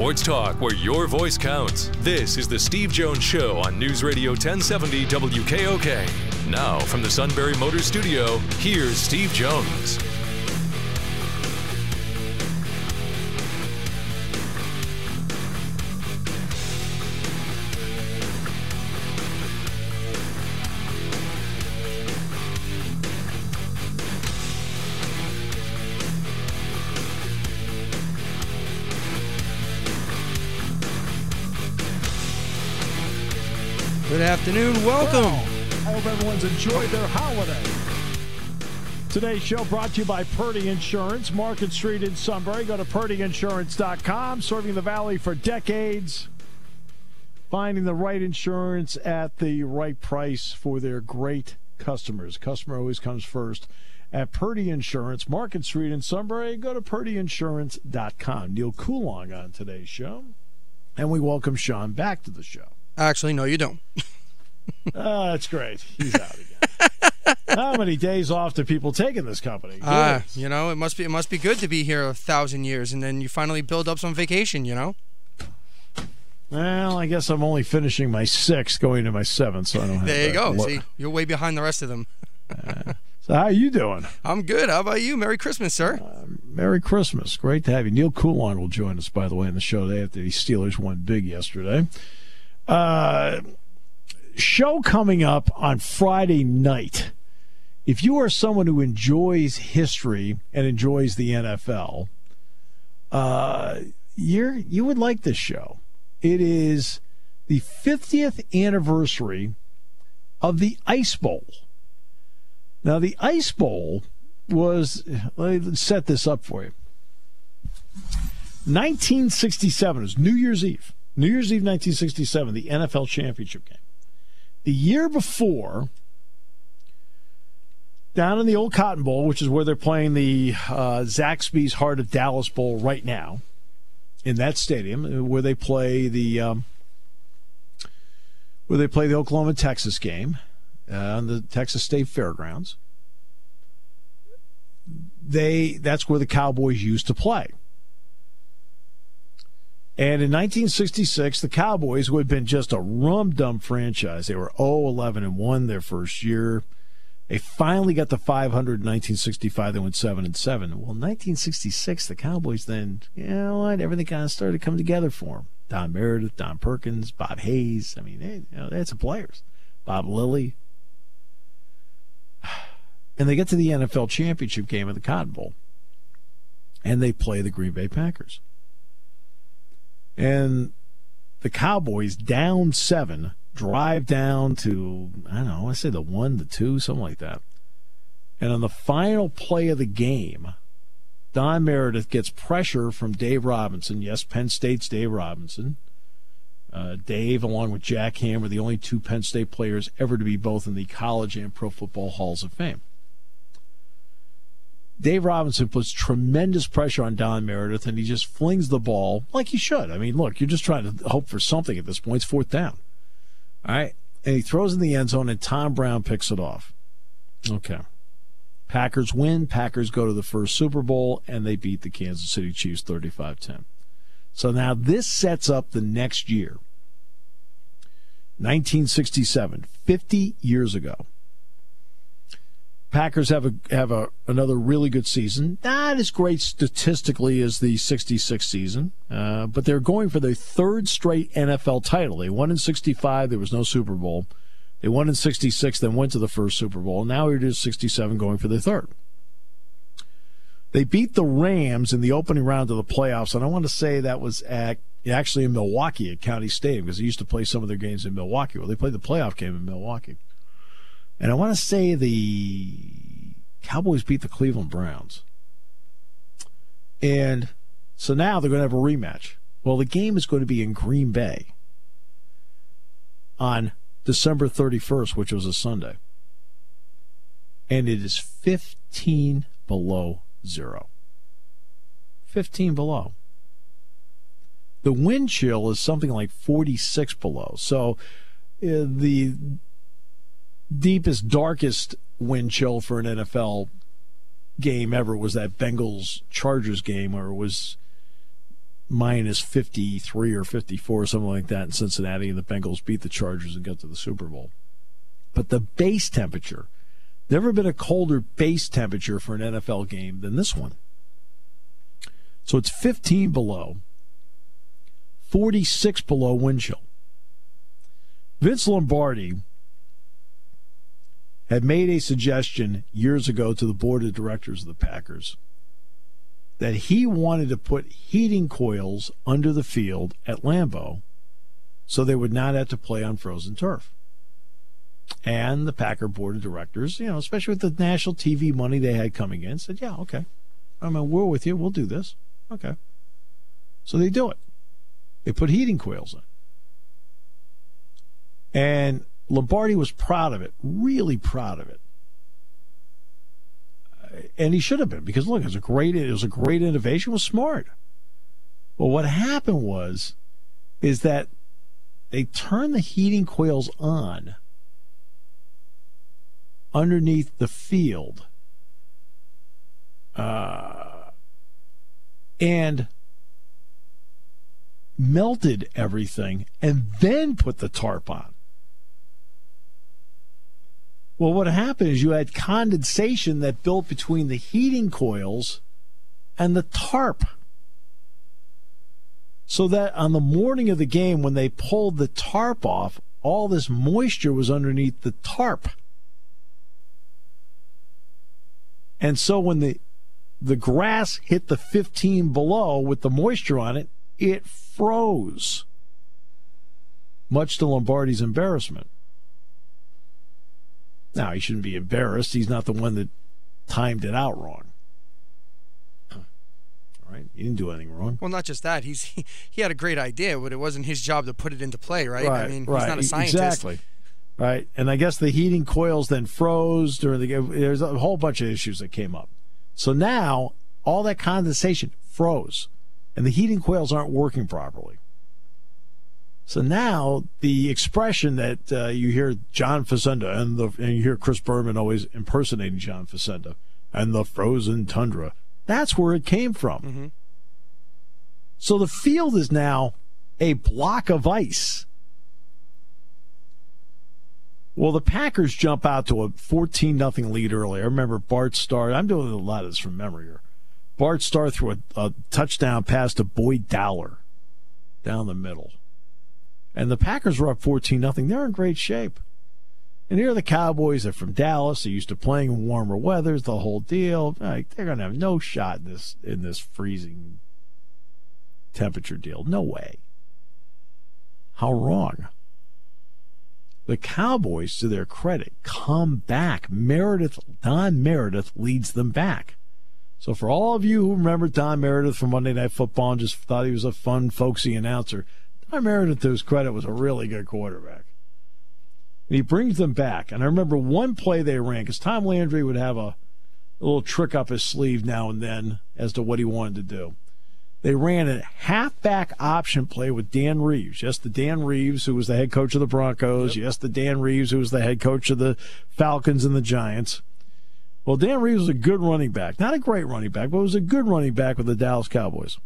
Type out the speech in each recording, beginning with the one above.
Sports talk where your voice counts. This is the Steve Jones Show on News Radio 1070 WKOK. Now, from the Sunbury Motors Studio, here's Steve Jones. Afternoon. Welcome. I hope everyone's enjoyed their holiday. Today's show brought to you by Purdy Insurance, Market Street in Sunbury. Go to purdyinsurance.com, serving the valley for decades, finding the right insurance at the right price for their great customers. Customer always comes first at Purdy Insurance, Market Street in Sunbury. Go to purdyinsurance.com. Neil Coolong on today's show, and we welcome Sean back to the show. Actually, no, you don't. Oh, that's great. He's out again. How many days off do people take in this company? Uh, you know, it must be it must be good to be here a thousand years, and then you finally build up some vacation. You know. well, I guess I'm only finishing my sixth, going to my seventh, so I don't have There you go. lo- See, you're way behind the rest of them. So how are you doing? I'm good. How about you? Merry Christmas, sir. Merry Christmas. Great to have you. Neil Coolong will join us, by the way, in the show today after the Steelers won big yesterday. Uh, show coming up on Friday night. If you are someone who enjoys history and enjoys the NFL, uh, you're you would like this show. It is the 50th anniversary of the Ice Bowl. Now, the Ice Bowl was, let me set this up for you. 1967 is New Year's Eve. New Year's Eve 1967, the NFL championship game. The year before, down in the old Cotton Bowl, which is where they're playing the uh, Zaxby's Heart of Dallas Bowl right now, in that stadium, where they play the um, where they play the Oklahoma Texas game uh, on the Texas State Fairgrounds. They that's where the Cowboys used to play. And in 1966, the Cowboys, who had been just a rum dum franchise, they were 0 11 and 1 their first year. They finally got to 500 in 1965. They went 7 and 7. Well, 1966, the Cowboys then, you know what, everything kind of started to come together for them. Don Meredith, Don Perkins, Bob Hayes. I mean, they, you know, they had some players. Bob Lilly. And they get to the NFL championship game of the Cotton Bowl. And they play the Green Bay Packers. And the Cowboys down seven, drive down to, I don't know, I say the one, the two, something like that. And on the final play of the game, Don Meredith gets pressure from Dave Robinson. Yes, Penn State's Dave Robinson. Uh, Dave, along with Jack Ham, were the only two Penn State players ever to be both in the college and pro football halls of fame. Dave Robinson puts tremendous pressure on Don Meredith, and he just flings the ball like he should. I mean, look, you're just trying to hope for something at this point. It's fourth down. All right. And he throws in the end zone, and Tom Brown picks it off. Okay. Packers win. Packers go to the first Super Bowl, and they beat the Kansas City Chiefs 35 10. So now this sets up the next year, 1967, 50 years ago. Packers have a have a another really good season. Not as great statistically as the '66 season, uh, but they're going for their third straight NFL title. They won in '65. There was no Super Bowl. They won in '66, then went to the first Super Bowl. Now we're is '67, going for their third. They beat the Rams in the opening round of the playoffs, and I want to say that was at actually in Milwaukee at County Stadium because they used to play some of their games in Milwaukee. Well, they played the playoff game in Milwaukee. And I want to say the Cowboys beat the Cleveland Browns. And so now they're going to have a rematch. Well, the game is going to be in Green Bay on December 31st, which was a Sunday. and it is 15 below zero. 15 below. The wind chill is something like 46 below. So uh, the deepest, darkest wind chill for an NFL game ever was that Bengals Chargers game, it was minus 53 or 54, something like that in Cincinnati, and the Bengals beat the Chargers and got to the Super Bowl. But the base temperature, never been a colder base temperature for an NFL game than this one. So it's 15 below, 46 below wind chill. Vince Lombardi had made a suggestion years ago to the board of directors of the Packers that he wanted to put heating coils under the field at Lambeau so they would not have to play on frozen turf. And the Packer board of directors, you know, especially with the national TV money they had coming in, said, yeah, okay. I mean, we're with you. We'll do this. Okay. So they do it. They put heating coils in. And Lombardi was proud of it, really proud of it and he should have been because look, it was a great it was a great innovation. Was smart. Well, what happened was, is that they turned the heating coils on underneath the field, uh, and melted everything, and then put the tarp on. Well, what happened is you had condensation that built between the heating coils and the tarp. So that on the morning of the game, when they pulled the tarp off, all this moisture was underneath the tarp. And so when the the grass hit the 15 below with the moisture on it, it froze. Much to Lombardi's embarrassment. Now, he shouldn't be embarrassed. He's not the one that timed it out wrong. All right, he didn't do anything wrong. Well, not just that. He's he, he had a great idea, but it wasn't his job to put it into play, right? right I mean, right. he's not a scientist. Exactly. Right, and I guess the heating coils then froze during the game. There's a whole bunch of issues that came up. So now all that condensation froze, and the heating coils aren't working properly. So now the expression that uh, you hear John Facenda and the and you hear Chris Berman always impersonating John Facenda and the frozen tundra. That's where it came from. Mm-hmm. So the field is now a block of ice. Well, the Packers jump out to a 14 nothing lead early. I remember Bart Starr. I'm doing a lot of this from memory here. Bart Starr threw a, a touchdown pass to Boyd Dowler down the middle and the Packers were up 14 nothing. They're in great shape. And here are the Cowboys. They're from Dallas. They're used to playing in warmer weathers. The whole deal. Like, they're to have no shot in this in this freezing temperature deal. No way. How wrong. The Cowboys, to their credit, come back. Meredith, Don Meredith leads them back. So for all of you who remember Don Meredith from Monday Night Football and just thought he was a fun, folksy announcer, Don Meredith, to his credit, was a really good quarterback. And he brings them back. And I remember one play they ran because Tom Landry would have a, a little trick up his sleeve now and then as to what he wanted to do. They ran a halfback option play with Dan Reeves. Yes, the Dan Reeves who was the head coach of the Broncos. Yep. Yes, the Dan Reeves who was the head coach of the Falcons and the Giants. Well, Dan Reeves was a good running back. Not a great running back, but was a good running back with the Dallas Cowboys.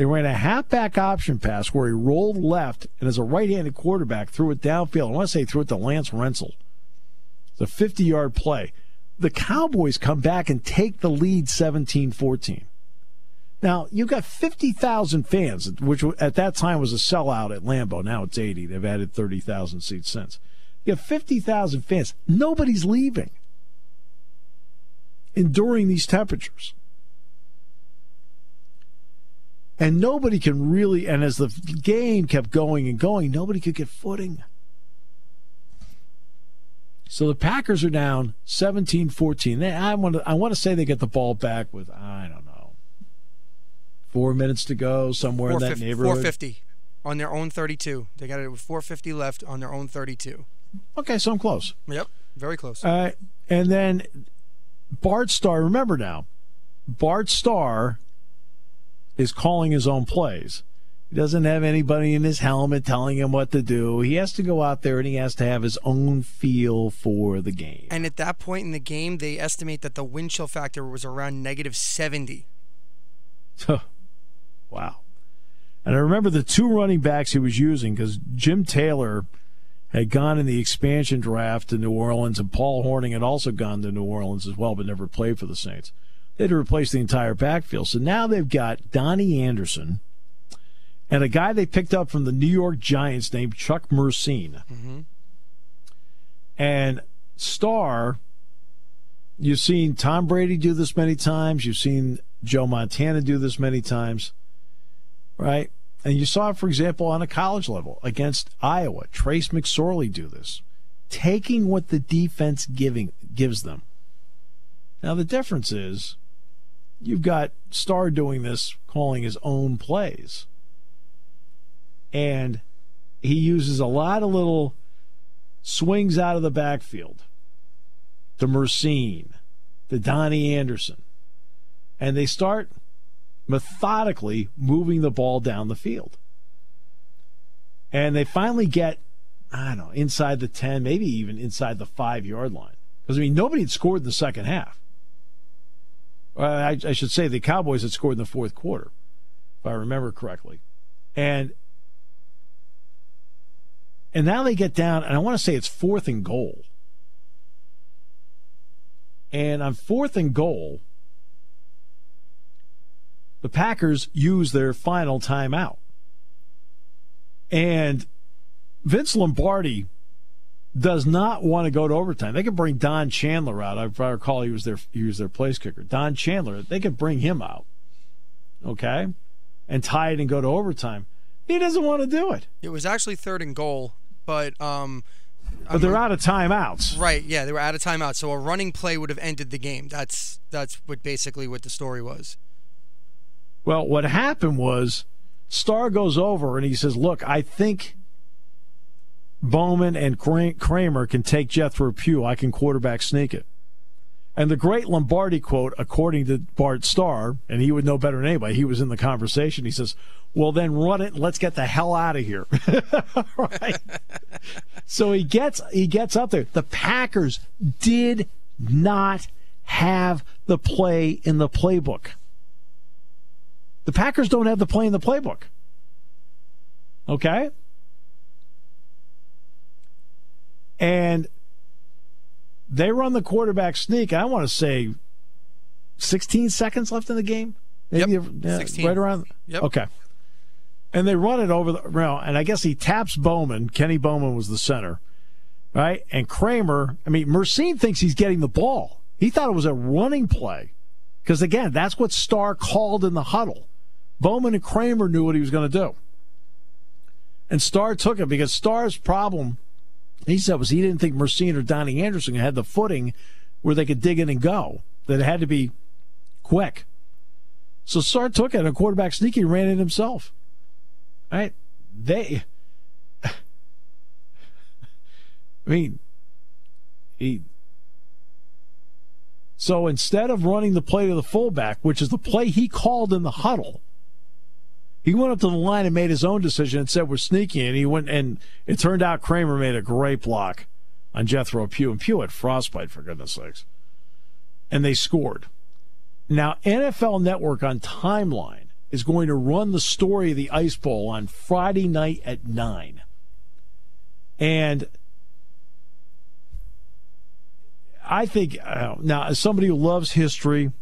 They ran a halfback option pass where he rolled left and as a right-handed quarterback threw it downfield. I want to say he threw it to Lance Rentzel. It's a 50-yard play. The Cowboys come back and take the lead 17-14. Now, you've got 50,000 fans, which at that time was a sellout at Lambeau. Now it's 80. They've added 30,000 seats since. You have 50,000 fans. Nobody's leaving enduring these temperatures. And nobody can really, and as the game kept going and going, nobody could get footing. So the Packers are down 17 14. I want, to, I want to say they get the ball back with, I don't know, four minutes to go, somewhere in that neighborhood. 450 on their own 32. They got it with 450 left on their own 32. Okay, so I'm close. Yep, very close. Right. And then Bart Starr, remember now, Bart Starr is calling his own plays. He doesn't have anybody in his helmet telling him what to do. He has to go out there and he has to have his own feel for the game. And at that point in the game, they estimate that the wind chill factor was around negative 70. So, wow. And I remember the two running backs he was using because Jim Taylor had gone in the expansion draft to New Orleans, and Paul Hornung had also gone to New Orleans as well, but never played for the Saints. They had to replace the entire backfield. So now they've got Donnie Anderson and a guy they picked up from the New York Giants named Chuck Mercein. Mm-hmm. And Starr, you've seen Tom Brady do this many times. You've seen Joe Montana do this many times, right? And you saw for example, on a college level against Iowa. Trace McSorley do this, taking what the defense giving gives them. Now the difference is, you've got Starr doing this, calling his own plays, and he uses a lot of little swings out of the backfield to Mercein, to Donnie Anderson, and they start methodically moving the ball down the field. And they finally get, I don't know, inside the 10, maybe even inside the five yard line. Because, I mean, nobody had scored in the second half. I, I should say the Cowboys had scored in the fourth quarter, if I remember correctly. And and now they get down, and I want to say it's fourth and goal. And on fourth and goal, the Packers use their final timeout. And Vince Lombardi does not want to go to overtime. They could bring Don Chandler out. If I recall, he was their he was their place kicker. Don Chandler, they could bring him out, okay, and tie it and go to overtime. He doesn't want to do it. It was actually third and goal, but um, but they're out of timeouts. Right? Yeah, they were out of timeouts. So a running play would have ended the game. That's that's what basically what the story was. Well, what happened was Starr goes over and he says, "Look, I think." Bowman and Kramer can take Jethro Pugh. I can quarterback sneak it. And the great Lombardi quote, according to Bart Starr, and he would know better than anybody, he was in the conversation. He says, Well, then run it let's get the hell out of here. so he gets he gets up there. The Packers did not have the play in the playbook. The Packers don't have the play in the playbook. Okay? And they run the quarterback sneak. I want to say 16 seconds left in the game. Maybe yep. yeah, 16. right around. Yep. Okay. And they run it over the well, and I guess he taps Bowman. Kenny Bowman was the center, right? And Kramer. I mean, Mercein thinks he's getting the ball. He thought it was a running play, because again, that's what Starr called in the huddle. Bowman and Kramer knew what he was going to do, and Starr took it because Starr's problem he said was he didn't think Mercein or Donnie Anderson had the footing where they could dig in and go. That it had to be quick. So Starr took it, and a quarterback sneaky ran it himself. Right? They. I mean, he. So instead of running the play to the fullback, which is the play he called in the huddle, he went up to the line and made his own decision and said we're sneaky, and he went and it turned out Kramer made a great block on Jethro Pugh, and Pugh had frostbite for goodness sakes, and they scored. Now NFL Network on Timeline is going to run the story of the Ice Bowl on Friday night at nine, and I think uh, now as somebody who loves history,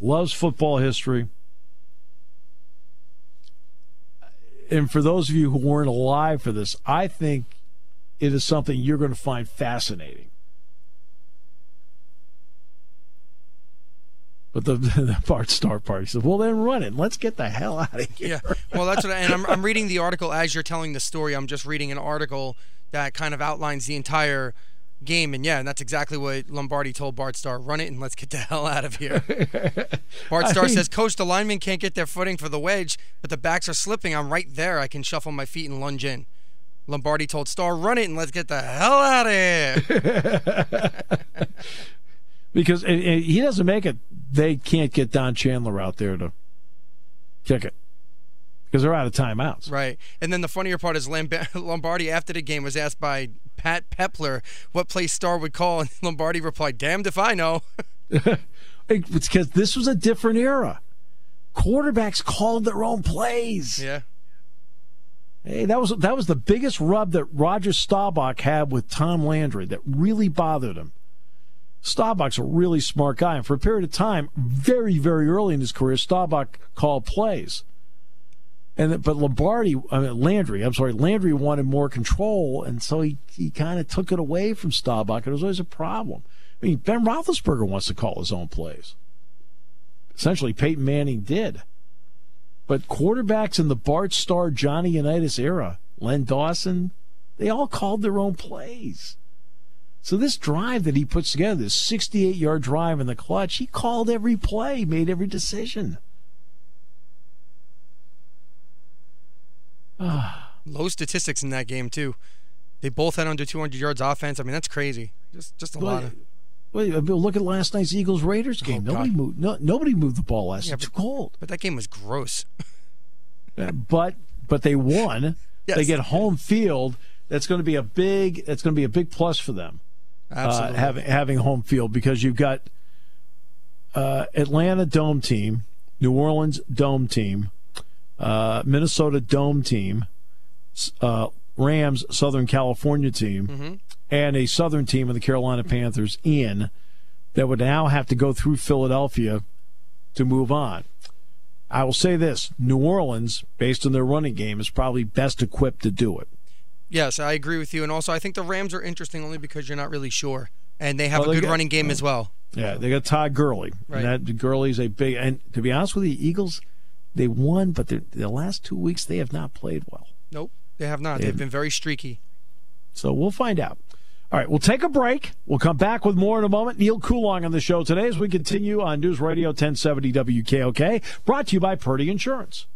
loves football history and for those of you who weren't alive for this, I think it is something you're going to find fascinating. But the, the Bart Starr party said, "Well, then run it. Let's get the hell out of here." Yeah. Well, that's what. I, and I'm I'm reading the article as you're telling the story. I'm just reading an article that kind of outlines the entire game. And yeah, and that's exactly what Lombardi told Bart Starr. Run it and let's get the hell out of here. Bart Starr I says, Coach, the linemen can't get their footing for the wedge, but the backs are slipping. I'm right there. I can shuffle my feet and lunge in. Lombardi told Starr, run it and let's get the hell out of here. because and, and he doesn't make it. They can't get Don Chandler out there to kick it because they're out of timeouts. Right. And then the funnier part is Lombardi after the game was asked by Pat Peppler what play Starr would call, and Lombardi replied, "Damned if I know." it's because this was a different era. Quarterbacks called their own plays. Yeah. Hey, that was that was the biggest rub that Roger Staubach had with Tom Landry that really bothered him. Staubach's a really smart guy, and for a period of time, very very early in his career, Staubach called plays. And but Lombardi, I mean, Landry, I'm sorry, Landry wanted more control, and so he he kind of took it away from Staubach, it was always a problem. I mean, Ben Roethlisberger wants to call his own plays. Essentially, Peyton Manning did. But quarterbacks in the Bart Starr, Johnny Unitas era, Len Dawson, they all called their own plays. So this drive that he puts together, this 68 yard drive in the clutch, he called every play, made every decision. Low statistics in that game too. They both had under 200 yards offense. I mean, that's crazy. Just just a well, lot of. Well, look at last night's Eagles Raiders game. Oh, nobody God. moved. No, nobody moved the ball last. Yeah, it's too cold. But that game was gross. but but they won. Yes. They get home field. That's going to be a big. That's going to be a big plus for them. Absolutely. Uh, having having home field because you've got uh, Atlanta dome team, New Orleans dome team, uh, Minnesota dome team, uh, Rams Southern California team. Mm-hmm and a Southern team of the Carolina Panthers in that would now have to go through Philadelphia to move on. I will say this New Orleans, based on their running game, is probably best equipped to do it. Yes, I agree with you. And also, I think the Rams are interesting only because you're not really sure. And they have well, a good got, running game as well. Yeah, they got Todd Gurley. Right. And that Gurley's a big. And to be honest with you, Eagles, they won, but the last two weeks they have not played well. Nope, they have not. They They've been very streaky. So we'll find out. All right, we'll take a break. We'll come back with more in a moment. Neil Coolong on the show today as we continue on News Radio 1070 WKOK, brought to you by Purdy Insurance.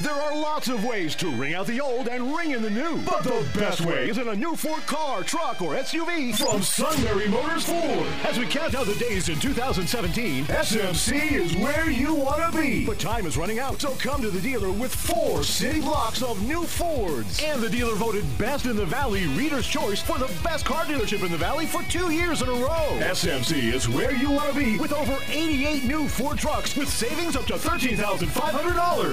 There are lots of ways to ring out the old and ring in the new. But the best way is in a new Ford car, truck, or SUV from Sunbury Motors Ford. As we count down the days in 2017, SMC is where you want to be. But time is running out, so come to the dealer with four city blocks of new Fords. And the dealer voted Best in the Valley Reader's Choice for the best car dealership in the Valley for two years in a row. SMC is where you want to be with over 88 new Ford trucks with savings up to $13,500.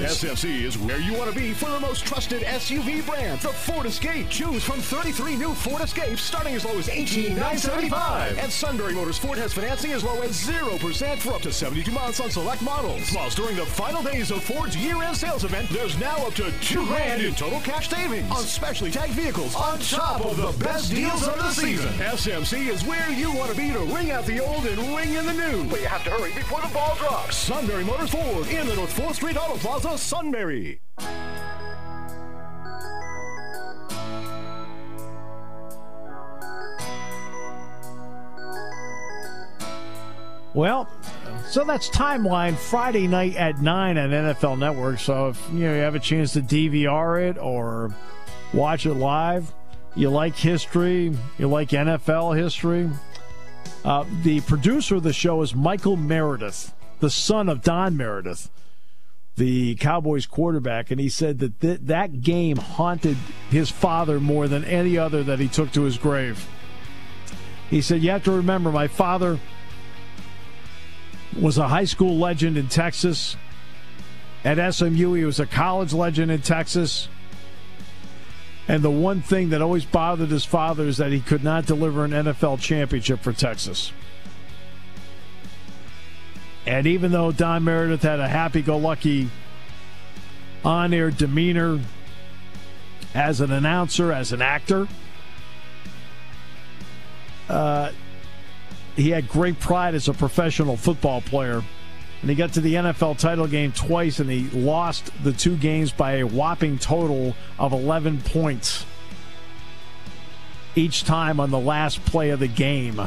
SMC is where you want to be for the most trusted SUV brand, the Ford Escape. Choose from 33 new Ford Escapes starting as low as 18,975. And Sunbury Motors Ford has financing as low as 0% for up to 72 months on select models. Plus, during the final days of Ford's year-end sales event, there's now up to two grand in total cash savings on specially tagged vehicles on top of the best deals of the season. SMC is where you want to be to ring out the old and ring in the new. But you have to hurry before the ball drops. Sunbury Motors Ford in the North 4th Street Auto Plaza, Sunbury. Well, so that's timeline Friday night at nine on NFL Network. So if you know you have a chance to DVR it or watch it live, you like history, you like NFL history. Uh, the producer of the show is Michael Meredith, the son of Don Meredith the Cowboys quarterback, and he said that th- that game haunted his father more than any other that he took to his grave. He said, You have to remember, my father was a high school legend in Texas. At SMU, he was a college legend in Texas. And the one thing that always bothered his father is that he could not deliver an NFL championship for Texas. And even though Don Meredith had a happy go lucky on air demeanor as an announcer, as an actor, uh, he had great pride as a professional football player. And he got to the NFL title game twice, and he lost the two games by a whopping total of 11 points each time on the last play of the game.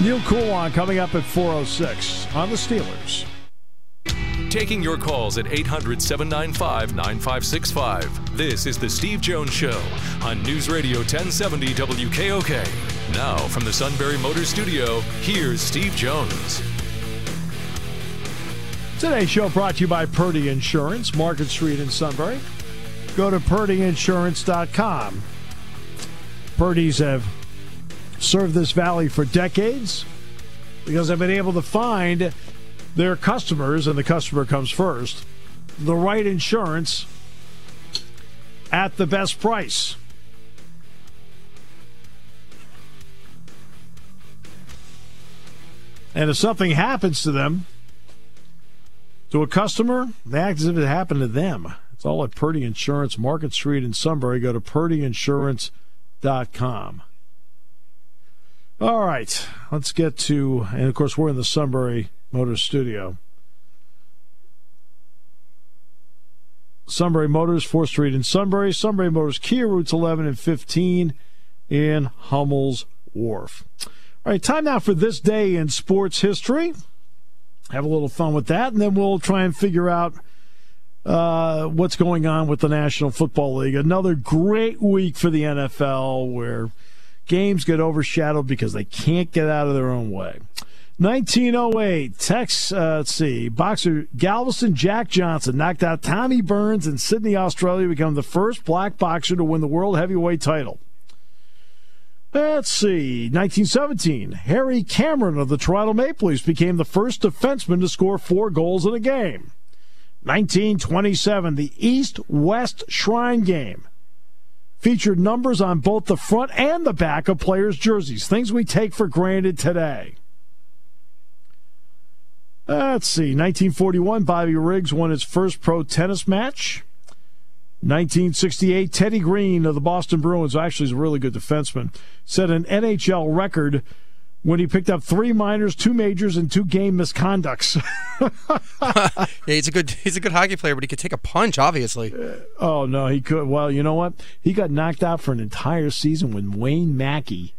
Neil Coolong coming up at 406 on the Steelers. taking your calls at 800 795 9565. This is The Steve Jones Show on News Radio 1070 WKOK. Now, from the Sunbury Motor Studio, here's Steve Jones. Today's show brought to you by Purdy Insurance, Market Street in Sunbury. Go to purdyinsurance.com. Purdy's have served this valley for decades because I've been able to find their customers, and the customer comes first, the right insurance at the best price. And if something happens to them, to a customer, they act as if it happened to them. It's all at Purdy Insurance, Market Street in Sunbury. Go to purdyinsurance.com. All right, let's get to, and of course, we're in the Sunbury Motors studio. Sunbury Motors, 4th Street in Sunbury. Sunbury Motors, Kia routes 11 and 15 in Hummel's Wharf. All right, time now for this day in sports history. Have a little fun with that, and then we'll try and figure out uh, what's going on with the National Football League. Another great week for the NFL where games get overshadowed because they can't get out of their own way. 1908, Tex, uh, let's see, boxer Galveston Jack Johnson knocked out Tommy Burns in Sydney, Australia, become the first black boxer to win the world heavyweight title. Let's see, 1917, Harry Cameron of the Toronto Maple Leafs became the first defenseman to score four goals in a game. 1927, the East West Shrine Game featured numbers on both the front and the back of players' jerseys, things we take for granted today. Let's see. 1941, Bobby Riggs won his first pro tennis match. 1968, Teddy Green of the Boston Bruins, actually is a really good defenseman, set an NHL record when he picked up three minors, two majors, and two game misconducts. yeah, he's a good he's a good hockey player, but he could take a punch, obviously. Uh, oh no, he could. Well, you know what? He got knocked out for an entire season when Wayne Maki,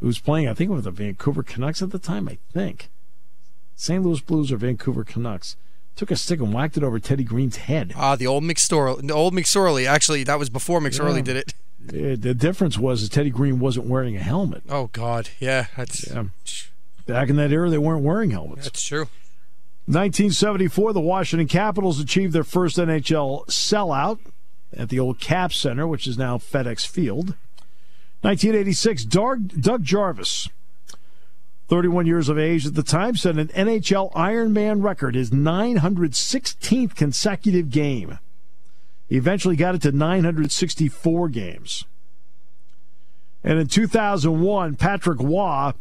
who was playing, I think with the Vancouver Canucks at the time, I think. St. Louis Blues or Vancouver Canucks. Took a stick and whacked it over Teddy Green's head. Ah, the old McSorley. The old McSorley. Actually, that was before McSorley yeah. did it. Yeah, the difference was that Teddy Green wasn't wearing a helmet. Oh God, yeah, that's yeah. back in that era. They weren't wearing helmets. That's true. 1974, the Washington Capitals achieved their first NHL sellout at the old Cap Center, which is now FedEx Field. 1986, Doug, Doug Jarvis 31 years of age at the time, set an NHL Ironman record, his 916th consecutive game. He eventually got it to 964 games. And in 2001, Patrick Roy,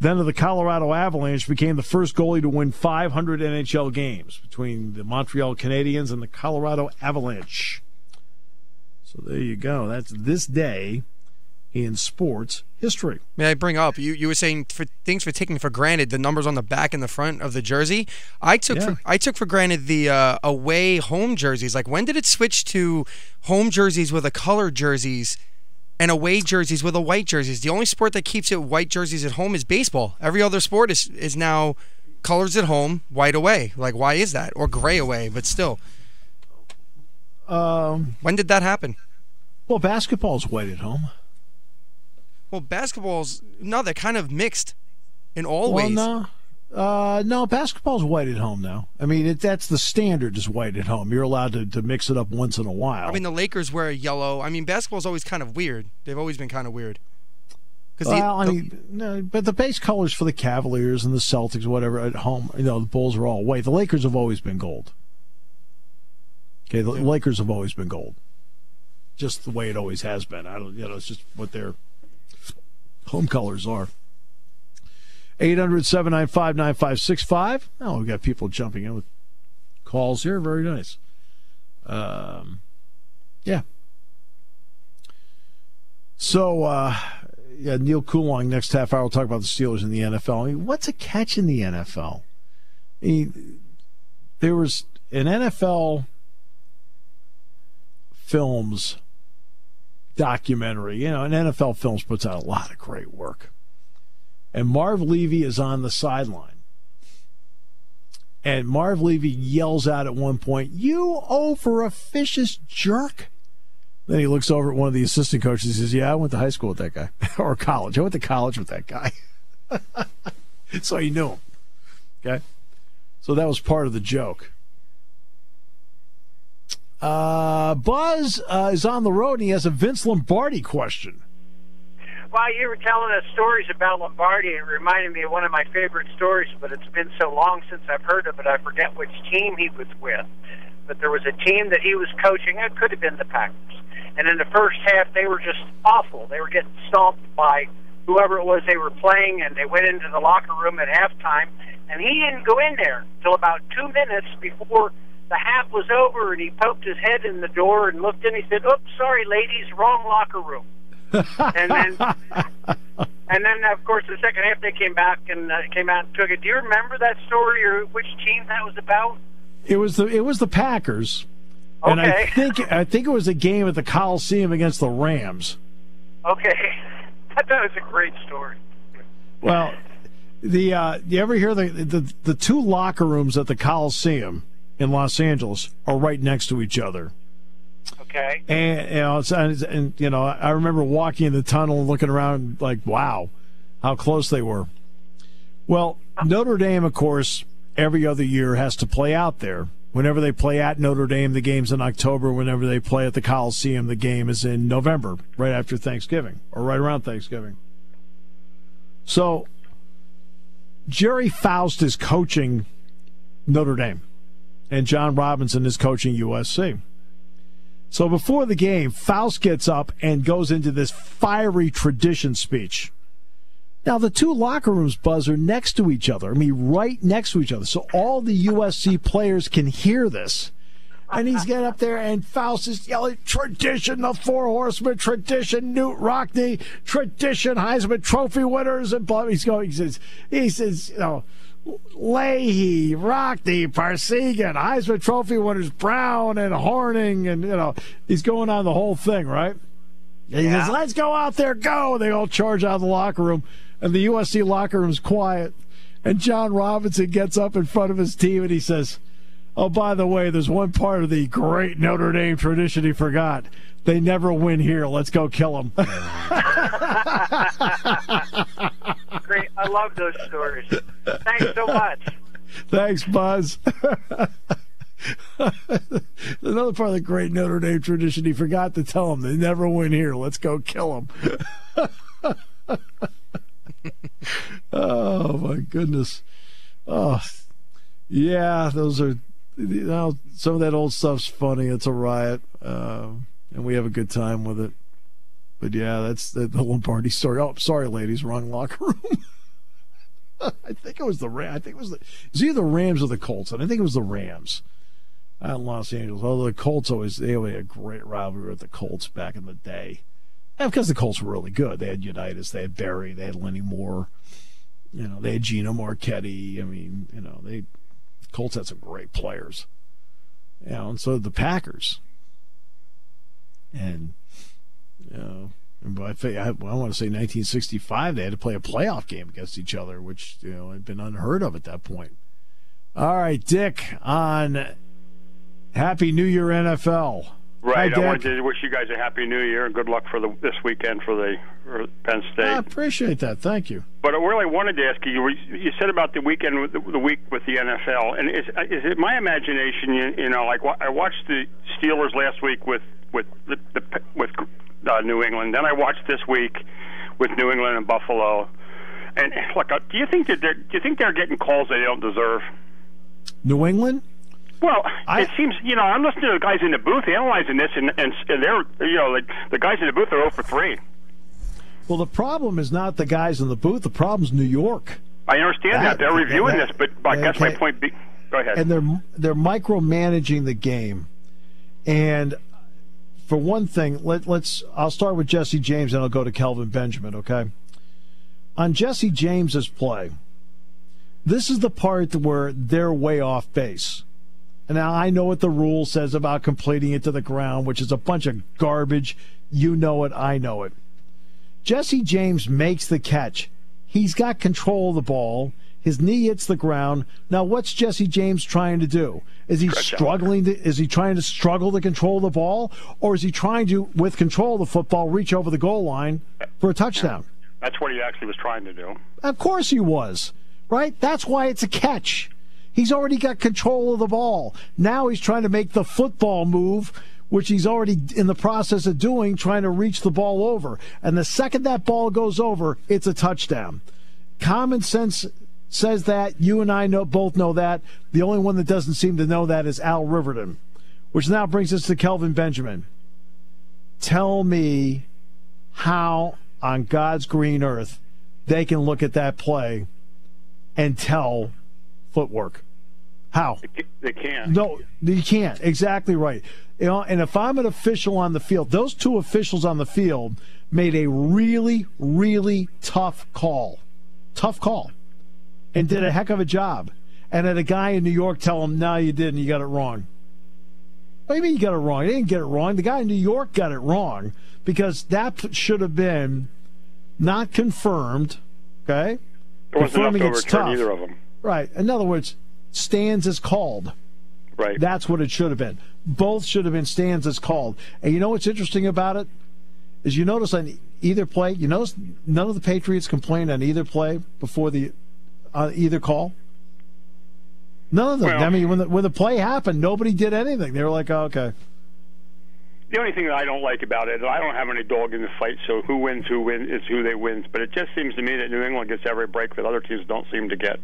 then of the Colorado Avalanche, became the first goalie to win 500 NHL games between the Montreal Canadiens and the Colorado Avalanche. So there you go. That's this day in sports history. May I bring up you? You were saying for things for taking for granted the numbers on the back and the front of the jersey. I took yeah. for, I took for granted the uh, away home jerseys. Like when did it switch to home jerseys with a color jerseys? And away jerseys with a white jerseys. The only sport that keeps it white jerseys at home is baseball. Every other sport is is now colors at home, white away. Like why is that? Or gray away, but still. Um, when did that happen? Well, basketball's white at home. Well, basketball's no, they're kind of mixed in all well, ways. No. Uh, no, basketball's white at home now. I mean, it, that's the standard is white at home. You're allowed to, to mix it up once in a while. I mean, the Lakers wear yellow. I mean, basketball's always kind of weird. They've always been kind of weird. Well, the, I mean, no, but the base colors for the Cavaliers and the Celtics, whatever, at home, you know, the Bulls are all white. The Lakers have always been gold. Okay, the yeah. Lakers have always been gold. Just the way it always has been. I don't, you know, it's just what they're home colors are. 800 795 9565. Oh, we've got people jumping in with calls here. Very nice. Um, yeah. So, uh, yeah, Neil Coolong next half hour We'll talk about the Steelers in the NFL. I mean, what's a catch in the NFL? I mean, there was an NFL films documentary. You know, and NFL Films puts out a lot of great work. And Marv Levy is on the sideline. And Marv Levy yells out at one point, You over officious jerk. Then he looks over at one of the assistant coaches and says, Yeah, I went to high school with that guy. or college. I went to college with that guy. so he knew him. Okay. So that was part of the joke. Uh, Buzz uh, is on the road and he has a Vince Lombardi question. While you were telling us stories about Lombardi, it reminded me of one of my favorite stories, but it's been so long since I've heard of it, I forget which team he was with. But there was a team that he was coaching. It could have been the Packers. And in the first half, they were just awful. They were getting stomped by whoever it was they were playing, and they went into the locker room at halftime. And he didn't go in there till about two minutes before the half was over, and he poked his head in the door and looked in. And he said, "Oops, sorry, ladies, wrong locker room." and then, and then, of course, the second half they came back and uh, came out and took it. Do you remember that story or which team that was about? It was the it was the Packers, okay. and I think I think it was a game at the Coliseum against the Rams. Okay, that was a great story. Well, the uh, you ever hear the, the the two locker rooms at the Coliseum in Los Angeles are right next to each other. Okay. And you know, and, and you know, I remember walking in the tunnel and looking around like, wow, how close they were. Well, Notre Dame, of course, every other year has to play out there. Whenever they play at Notre Dame, the game's in October. Whenever they play at the Coliseum, the game is in November, right after Thanksgiving or right around Thanksgiving. So, Gerry Faust is coaching Notre Dame, and John Robinson is coaching USC. So before the game, Faust gets up and goes into this fiery tradition speech. Now, the two locker rooms, Buzz, are next to each other. I mean, right next to each other. So all the USC players can hear this. And he's getting up there, and Faust is yelling, tradition, the four horsemen, tradition, Knute Rockne, tradition, Heisman Trophy winners. And blah. he's going, he says, he says, you know, Leahy, Rockne, Parseghian, Heisman Trophy winners Brown and Hornung, and you know he's going on the whole thing, right? And he says, "Let's go out there, go!" They all charge out of the locker room, and the USC locker room's quiet. And John Robinson gets up in front of his team and he says, "Oh, by the way, there's one part of the great Notre Dame tradition he forgot. They never win here. Let's go kill them." I love those stories. Thanks so much. Thanks, Buzz. Another part of the great Notre Dame tradition, he forgot to tell them they never win here. Let's go kill them. oh my goodness. Oh, yeah, those are. You know, some of that old stuff's funny. It's a riot, uh, and we have a good time with it. But yeah, that's the, the Lombardi story. Oh, sorry, ladies, wrong locker room. I think it was the Ram. I think it was the. It was either the Rams or the Colts, and I think it was the Rams out in Los Angeles. Although the Colts always they always had a great rivalry with the Colts back in the day, and because the Colts were really good. They had Unitas, they had Berry, they had Lenny Moore. You know, they had Gino Marchetti. I mean, you know, they Colts had some great players. You know, and so the Packers. And you know, by I, I want to say 1965, they had to play a playoff game against each other, which you know had been unheard of at that point. All right, Dick, on Happy New Year NFL. Right. Hi, I wanted to wish you guys a happy New Year and good luck for the this weekend for the for Penn State. I appreciate that. Thank you. But I really wanted to ask you. You, were- you said about the weekend, with the, the week with the NFL, and is, is it my imagination? You, you know, like I watched the Steelers last week with with the, the with uh, New England. Then I watched this week with New England and Buffalo. And look, uh, do you think that they're do you think they're getting calls they don't deserve? New England. Well, I- it seems you know I'm listening to the guys in the booth analyzing this, and and, and they're you know like the guys in the booth are 0 for three. Well, the problem is not the guys in the booth. The problem's New York, I understand That- that, they're reviewing that- this, but I guess my point. Be, go ahead. and they're they're micromanaging the game. And for one thing, let, let's I'll start with Jesse James, and I'll go to Kelvin Benjamin. Okay. On Jesse James's play, this is the part where they're way off base. And now I know what the rule says about completing it to the ground, which is a bunch of garbage. You know it, I know it. Jesse James makes the catch. He's got control of the ball. His knee hits the ground. Now, what's Jesse James trying to do? Is he struggling? To, is he trying to struggle to control the ball, or is he trying to, with control of the football, reach over the goal line for a touchdown? That's what he actually was trying to do. Of course he was, right? That's why it's a catch. He's already got control of the ball. Now he's trying to make the football move, which he's already in the process of doing, trying to reach the ball over. And the second that ball goes over, it's a touchdown. Common sense says that. You and I know both know that. The only one that doesn't seem to know that is Al Riveron, which now brings us to Kelvin Benjamin. Tell me how on God's green earth they can look at that play and tell footwork. How? They can't. No, you can't. Exactly right. You know, and if I'm an official on the field, those two officials on the field made a really, really tough call. Tough call. And did a heck of a job. And had a guy in New York tell him, no, you didn't. You got it wrong. What do you mean you got it wrong? They didn't get it wrong. The guy in New York got it wrong because that should have been not confirmed. Okay? There wasn't enough Confirming to it's overturn tough. either of them. Right. In other words, stands is called. Right. That's what it should have been. Both should have been stands as called. And you know what's interesting about it is you notice on either play, you notice none of the Patriots complained on either play before the uh, either call. None of them. Well- I mean, when the when the play happened, nobody did anything. They were like, oh, okay. The only thing that I don't like about it, I don't have any dog in the fight, so who wins, who wins is who they wins. But it just seems to me that New England gets every break that other teams don't seem to get.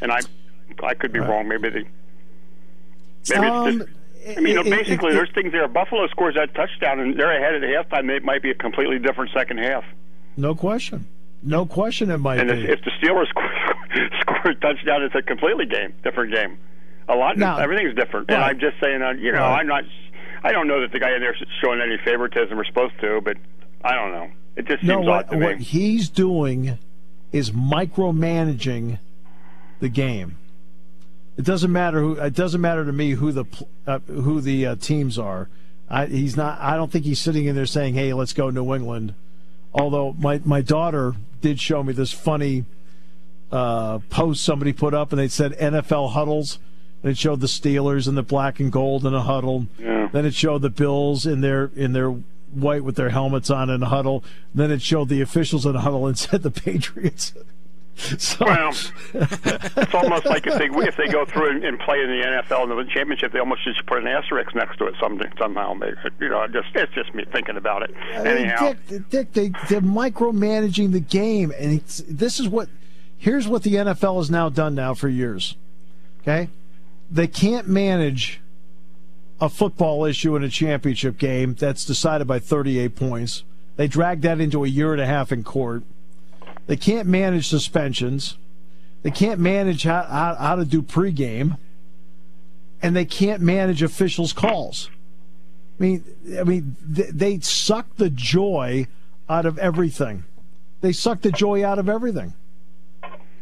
And I, I could be wrong. Maybe they. Maybe Um, it's just, I mean, it- it- basically, it- there's things there. Buffalo scores that touchdown, and they're ahead at halftime. It might be a completely different second half. No question. No question it might And be. if, if the Steelers score, a touchdown, it's a completely game different game. A lot, Now- everything's different. And I'm just saying, uh, you know, Right. I'm not. I don't know that the guy in there is showing any favoritism or supposed to, but I don't know. It just seems no, what, what he's doing is micromanaging the game. It doesn't matter who. It doesn't matter to me who the uh, who the uh, teams are. I, he's not. I don't think he's sitting in there saying, "Hey, let's go New England." Although my my daughter did show me this funny uh, post somebody put up, and they said NFL huddles, and it showed the Steelers in the black and gold in a huddle. Yeah. Then it showed the Bills in their in their white with their helmets on in a huddle. Then it showed the officials in a huddle and said the Patriots. so, Well, it's almost like if they if they go through and, and play in the NFL and the championship, they almost just put an asterisk next to it some, somehow. Maybe you know, just it's just me thinking about it. I mean, Anyhow, Dick, Dick, they, they're micromanaging the game, and it's, this is what. Here's what the NFL has now done now for years. Okay, they can't manage a football issue in a championship game that's decided by 38 points. They dragged that into a year and a half in court. They can't manage suspensions. They can't manage how, how, how to do pregame. And they can't manage officials' calls. I mean, I mean, th- they suck the joy out of everything. They suck the joy out of everything.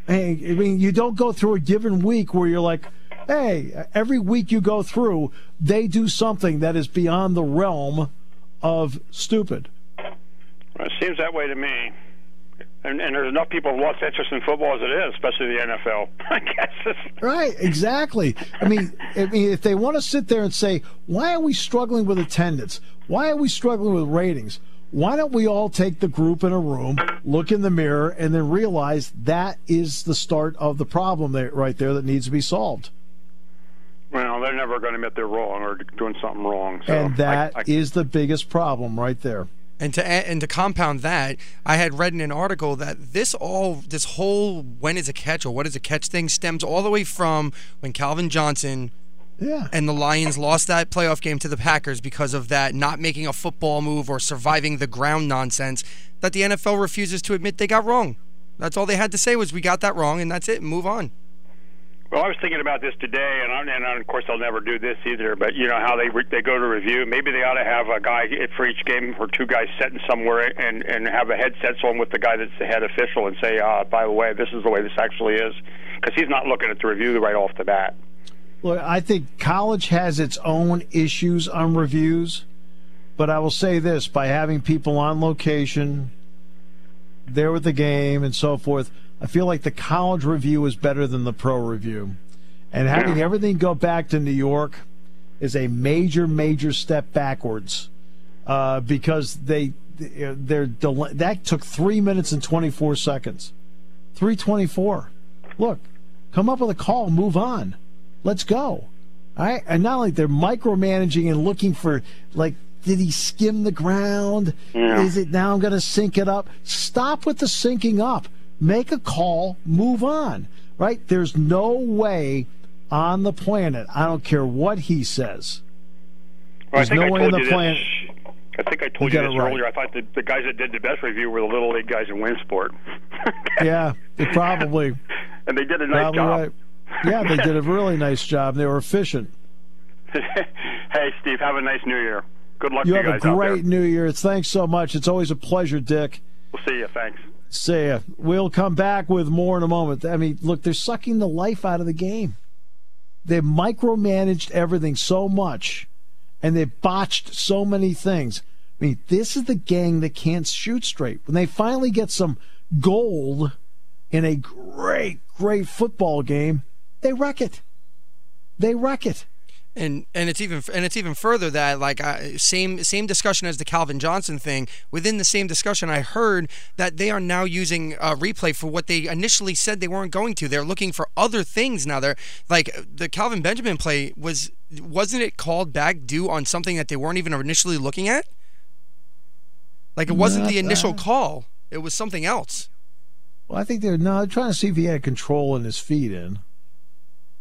I mean, you don't go through a given week where you're like, hey, every week you go through, they do something that is beyond the realm of stupid. it seems that way to me. And, and there's enough people who lost interest in football as it is, especially the NFL. I guess. Right, exactly. I mean, I mean, if they want to sit there and say, "Why are we struggling with attendance? Why are we struggling with ratings?" Why don't we all take the group in a room, look in the mirror, and then realize that is the start of the problem there, right there that needs to be solved? well, they're never going to admit they're wrong or doing something wrong. So and that I, I, is the biggest problem right there. And to add- and to compound that, I had read in an article that this all this whole when is a catch or what is a catch thing stems all the way from when Calvin Johnson Yeah. and the Lions lost that playoff game to the Packers because of that not making a football move or surviving the ground nonsense that the NFL refuses to admit they got wrong. That's all they had to say was we got that wrong and that's it. Move on. Well, I was thinking about this today, and, I'm, and of course I'll never do this either. But you know how they re- they go to review. Maybe they ought to have a guy for each game, or two guys sitting somewhere, and and have a headset on with the guy that's the head official, and say, uh, by the way, this is the way this actually is, because he's not looking at the review right off the bat. Look, I think college has its own issues on reviews, but I will say this by having people on location, there with the game and so forth. I feel like the college review is better than the pro review. And having everything go back to New York is a major, major step backwards uh, because they they're del- that took three minutes and 24 seconds. 324. Look, come up with a call, move on. Let's go. All right. And not like they're micromanaging and looking for like did he skim the ground? Yeah. Is it now I'm going to sync it up? Stop with the syncing up. Make a call, move on. Right? There's no way on the planet, I don't care what he says. Well, I There's think no I way told on the you planet. this. I think I told you, got this right. earlier. I thought the, the guys that did the best review were the little league guys in Williamsport. Yeah, probably. and they did a nice probably job. right. Yeah, they did a really nice job. They were efficient. hey, Steve, have a nice New Year. Good luck You to have you a guys out there. great New Year. Thanks so much. It's always a pleasure, Dick. We'll see you. Thanks. See ya. We'll come back with more in a moment. I mean, look, they're sucking the life out of the game. They've micromanaged everything so much, and they've botched so many things. I mean, this is the gang that can't shoot straight. When they finally get some gold in a great, great football game, they wreck it. They wreck it. And and it's even and it's even further that like uh, same same discussion as the Calvin Johnson thing. Within the same discussion, I heard that they are now using uh, replay for what they initially said they weren't going to. They're looking for other things now. They're like the Calvin Benjamin play was wasn't it called back due on something that they weren't even initially looking at? Like it wasn't Not the initial that. call. It was something else. Well, I think they're no, they're trying to see if he had control in his feet in.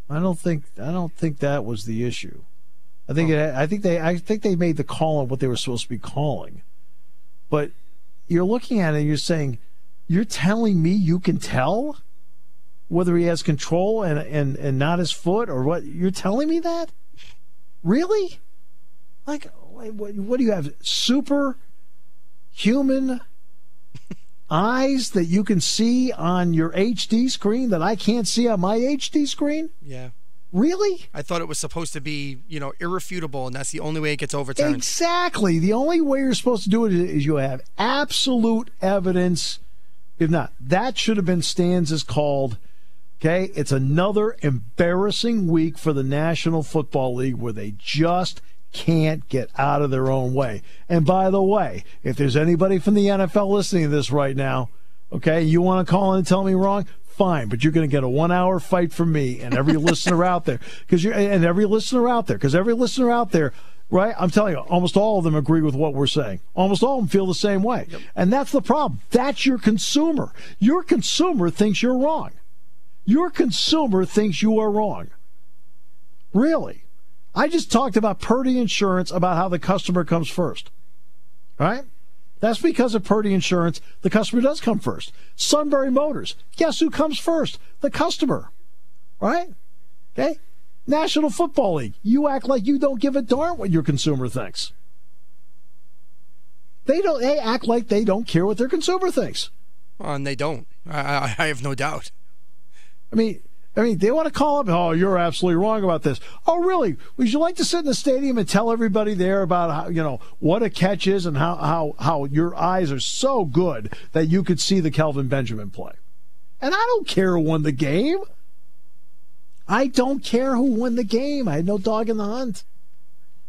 I don't think I don't think that was the issue. I think it, I think they I think they made the call on what they were supposed to be calling. But you're looking at it and you're saying, you're telling me you can tell whether he has control and and and not his foot or what? You're telling me that? Really? Like what, what do you have? Super human eyes that you can see on your HD screen that I can't see on my HD screen? Yeah. Really? I thought it was supposed to be, you know, irrefutable, and that's the only way it gets overturned. Exactly. The only way you're supposed to do it is you have absolute evidence. If not, that should have been Stan's called. Okay, it's another embarrassing week for the National Football League where they just can't get out of their own way. And by the way, if there's anybody from the NFL listening to this right now, okay, you want to call in and tell me wrong, fine, but you're going to get a one-hour fight from me and every listener out there because you and every listener out there because every listener out there. Right, I'm telling you, almost all of them agree with what we're saying. Almost all of them feel the same way, and that's the problem. That's your consumer. Your consumer thinks you're wrong. Your consumer thinks you are wrong. Really? I just talked about Purdy Insurance about how the customer comes first. Right? That's because of Purdy Insurance, the customer does come first. Sunbury Motors, guess who comes first? The customer. Right? Okay? National Football League, you act like you don't give a darn what your consumer thinks. They don't they act like they don't care what their consumer thinks. Well, and they don't. I, I, I have no doubt. I mean, I mean, they want to call up. Oh, you're absolutely wrong about this. Oh, really? Would you like to sit in the stadium and tell everybody there about how you know what a catch is and how how how your eyes are so good that you could see the Kelvin Benjamin play? And I don't care who won the game. I don't care who won the game. I had no dog in the hunt.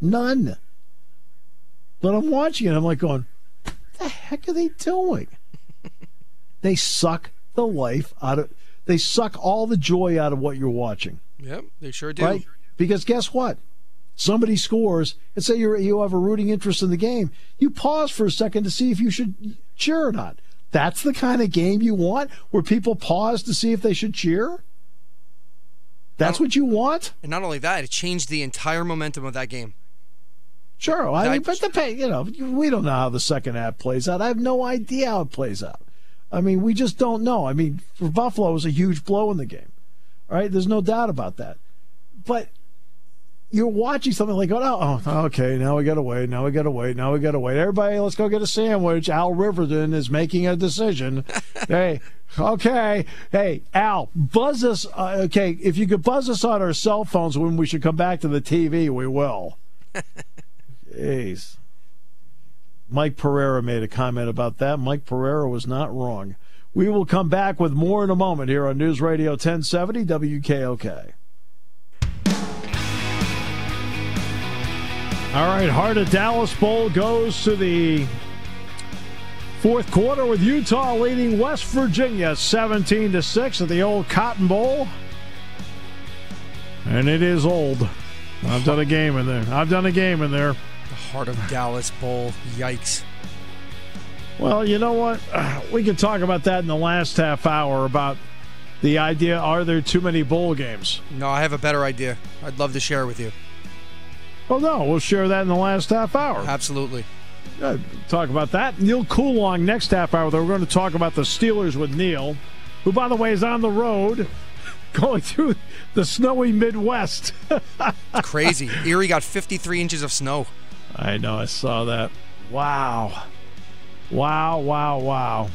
None. But I'm watching it. I'm like going, what the heck are they doing? they suck the life out of. They suck all the joy out of what you're watching, Yep, they sure do. right? Because guess what? Somebody scores, and say you you have a rooting interest in the game. You pause for a second to see if you should cheer or not. That's the kind of game you want, where people pause to see if they should cheer. That's what you want. And not only that, it changed the entire momentum of that game. Sure, I mean, but the you know we don't know how the second half plays out. I have no idea how it plays out. I mean, we just don't know. I mean, for Buffalo, it was a huge blow in the game. right? there's no doubt about that. But you're watching something like, oh, oh okay, now we got to wait, now we got to wait, now we got to wait. Everybody, let's go get a sandwich. Al Riveron is making a decision. hey, okay, hey, Al, buzz us. Uh, okay, if you could buzz us on our cell phones when we should come back to the TV, we will. Jeez. Mike Pereira made a comment about that. Mike Pereira was not wrong. We will come back with more in a moment here on News Radio 1070 WKOK. All right, Heart of Dallas Bowl goes to the fourth quarter with Utah leading West Virginia 17 to 6 at the old Cotton Bowl. And it is old. I've done a game in there. I've done a game in there. Heart of Dallas Bowl. Yikes. Well, you know what? We could talk about that in the last half hour about the idea are there too many bowl games? No, I have a better idea. I'd love to share it with you. Well, no, we'll share that in the last half hour. Absolutely. Uh, talk about that. Neil Coolong next half hour. Though, we're going to talk about the Steelers with Neil, who, by the way, is on the road going through the snowy Midwest. it's Crazy. Erie got 53 inches of snow. I know. I saw that. Wow. Wow, wow, wow.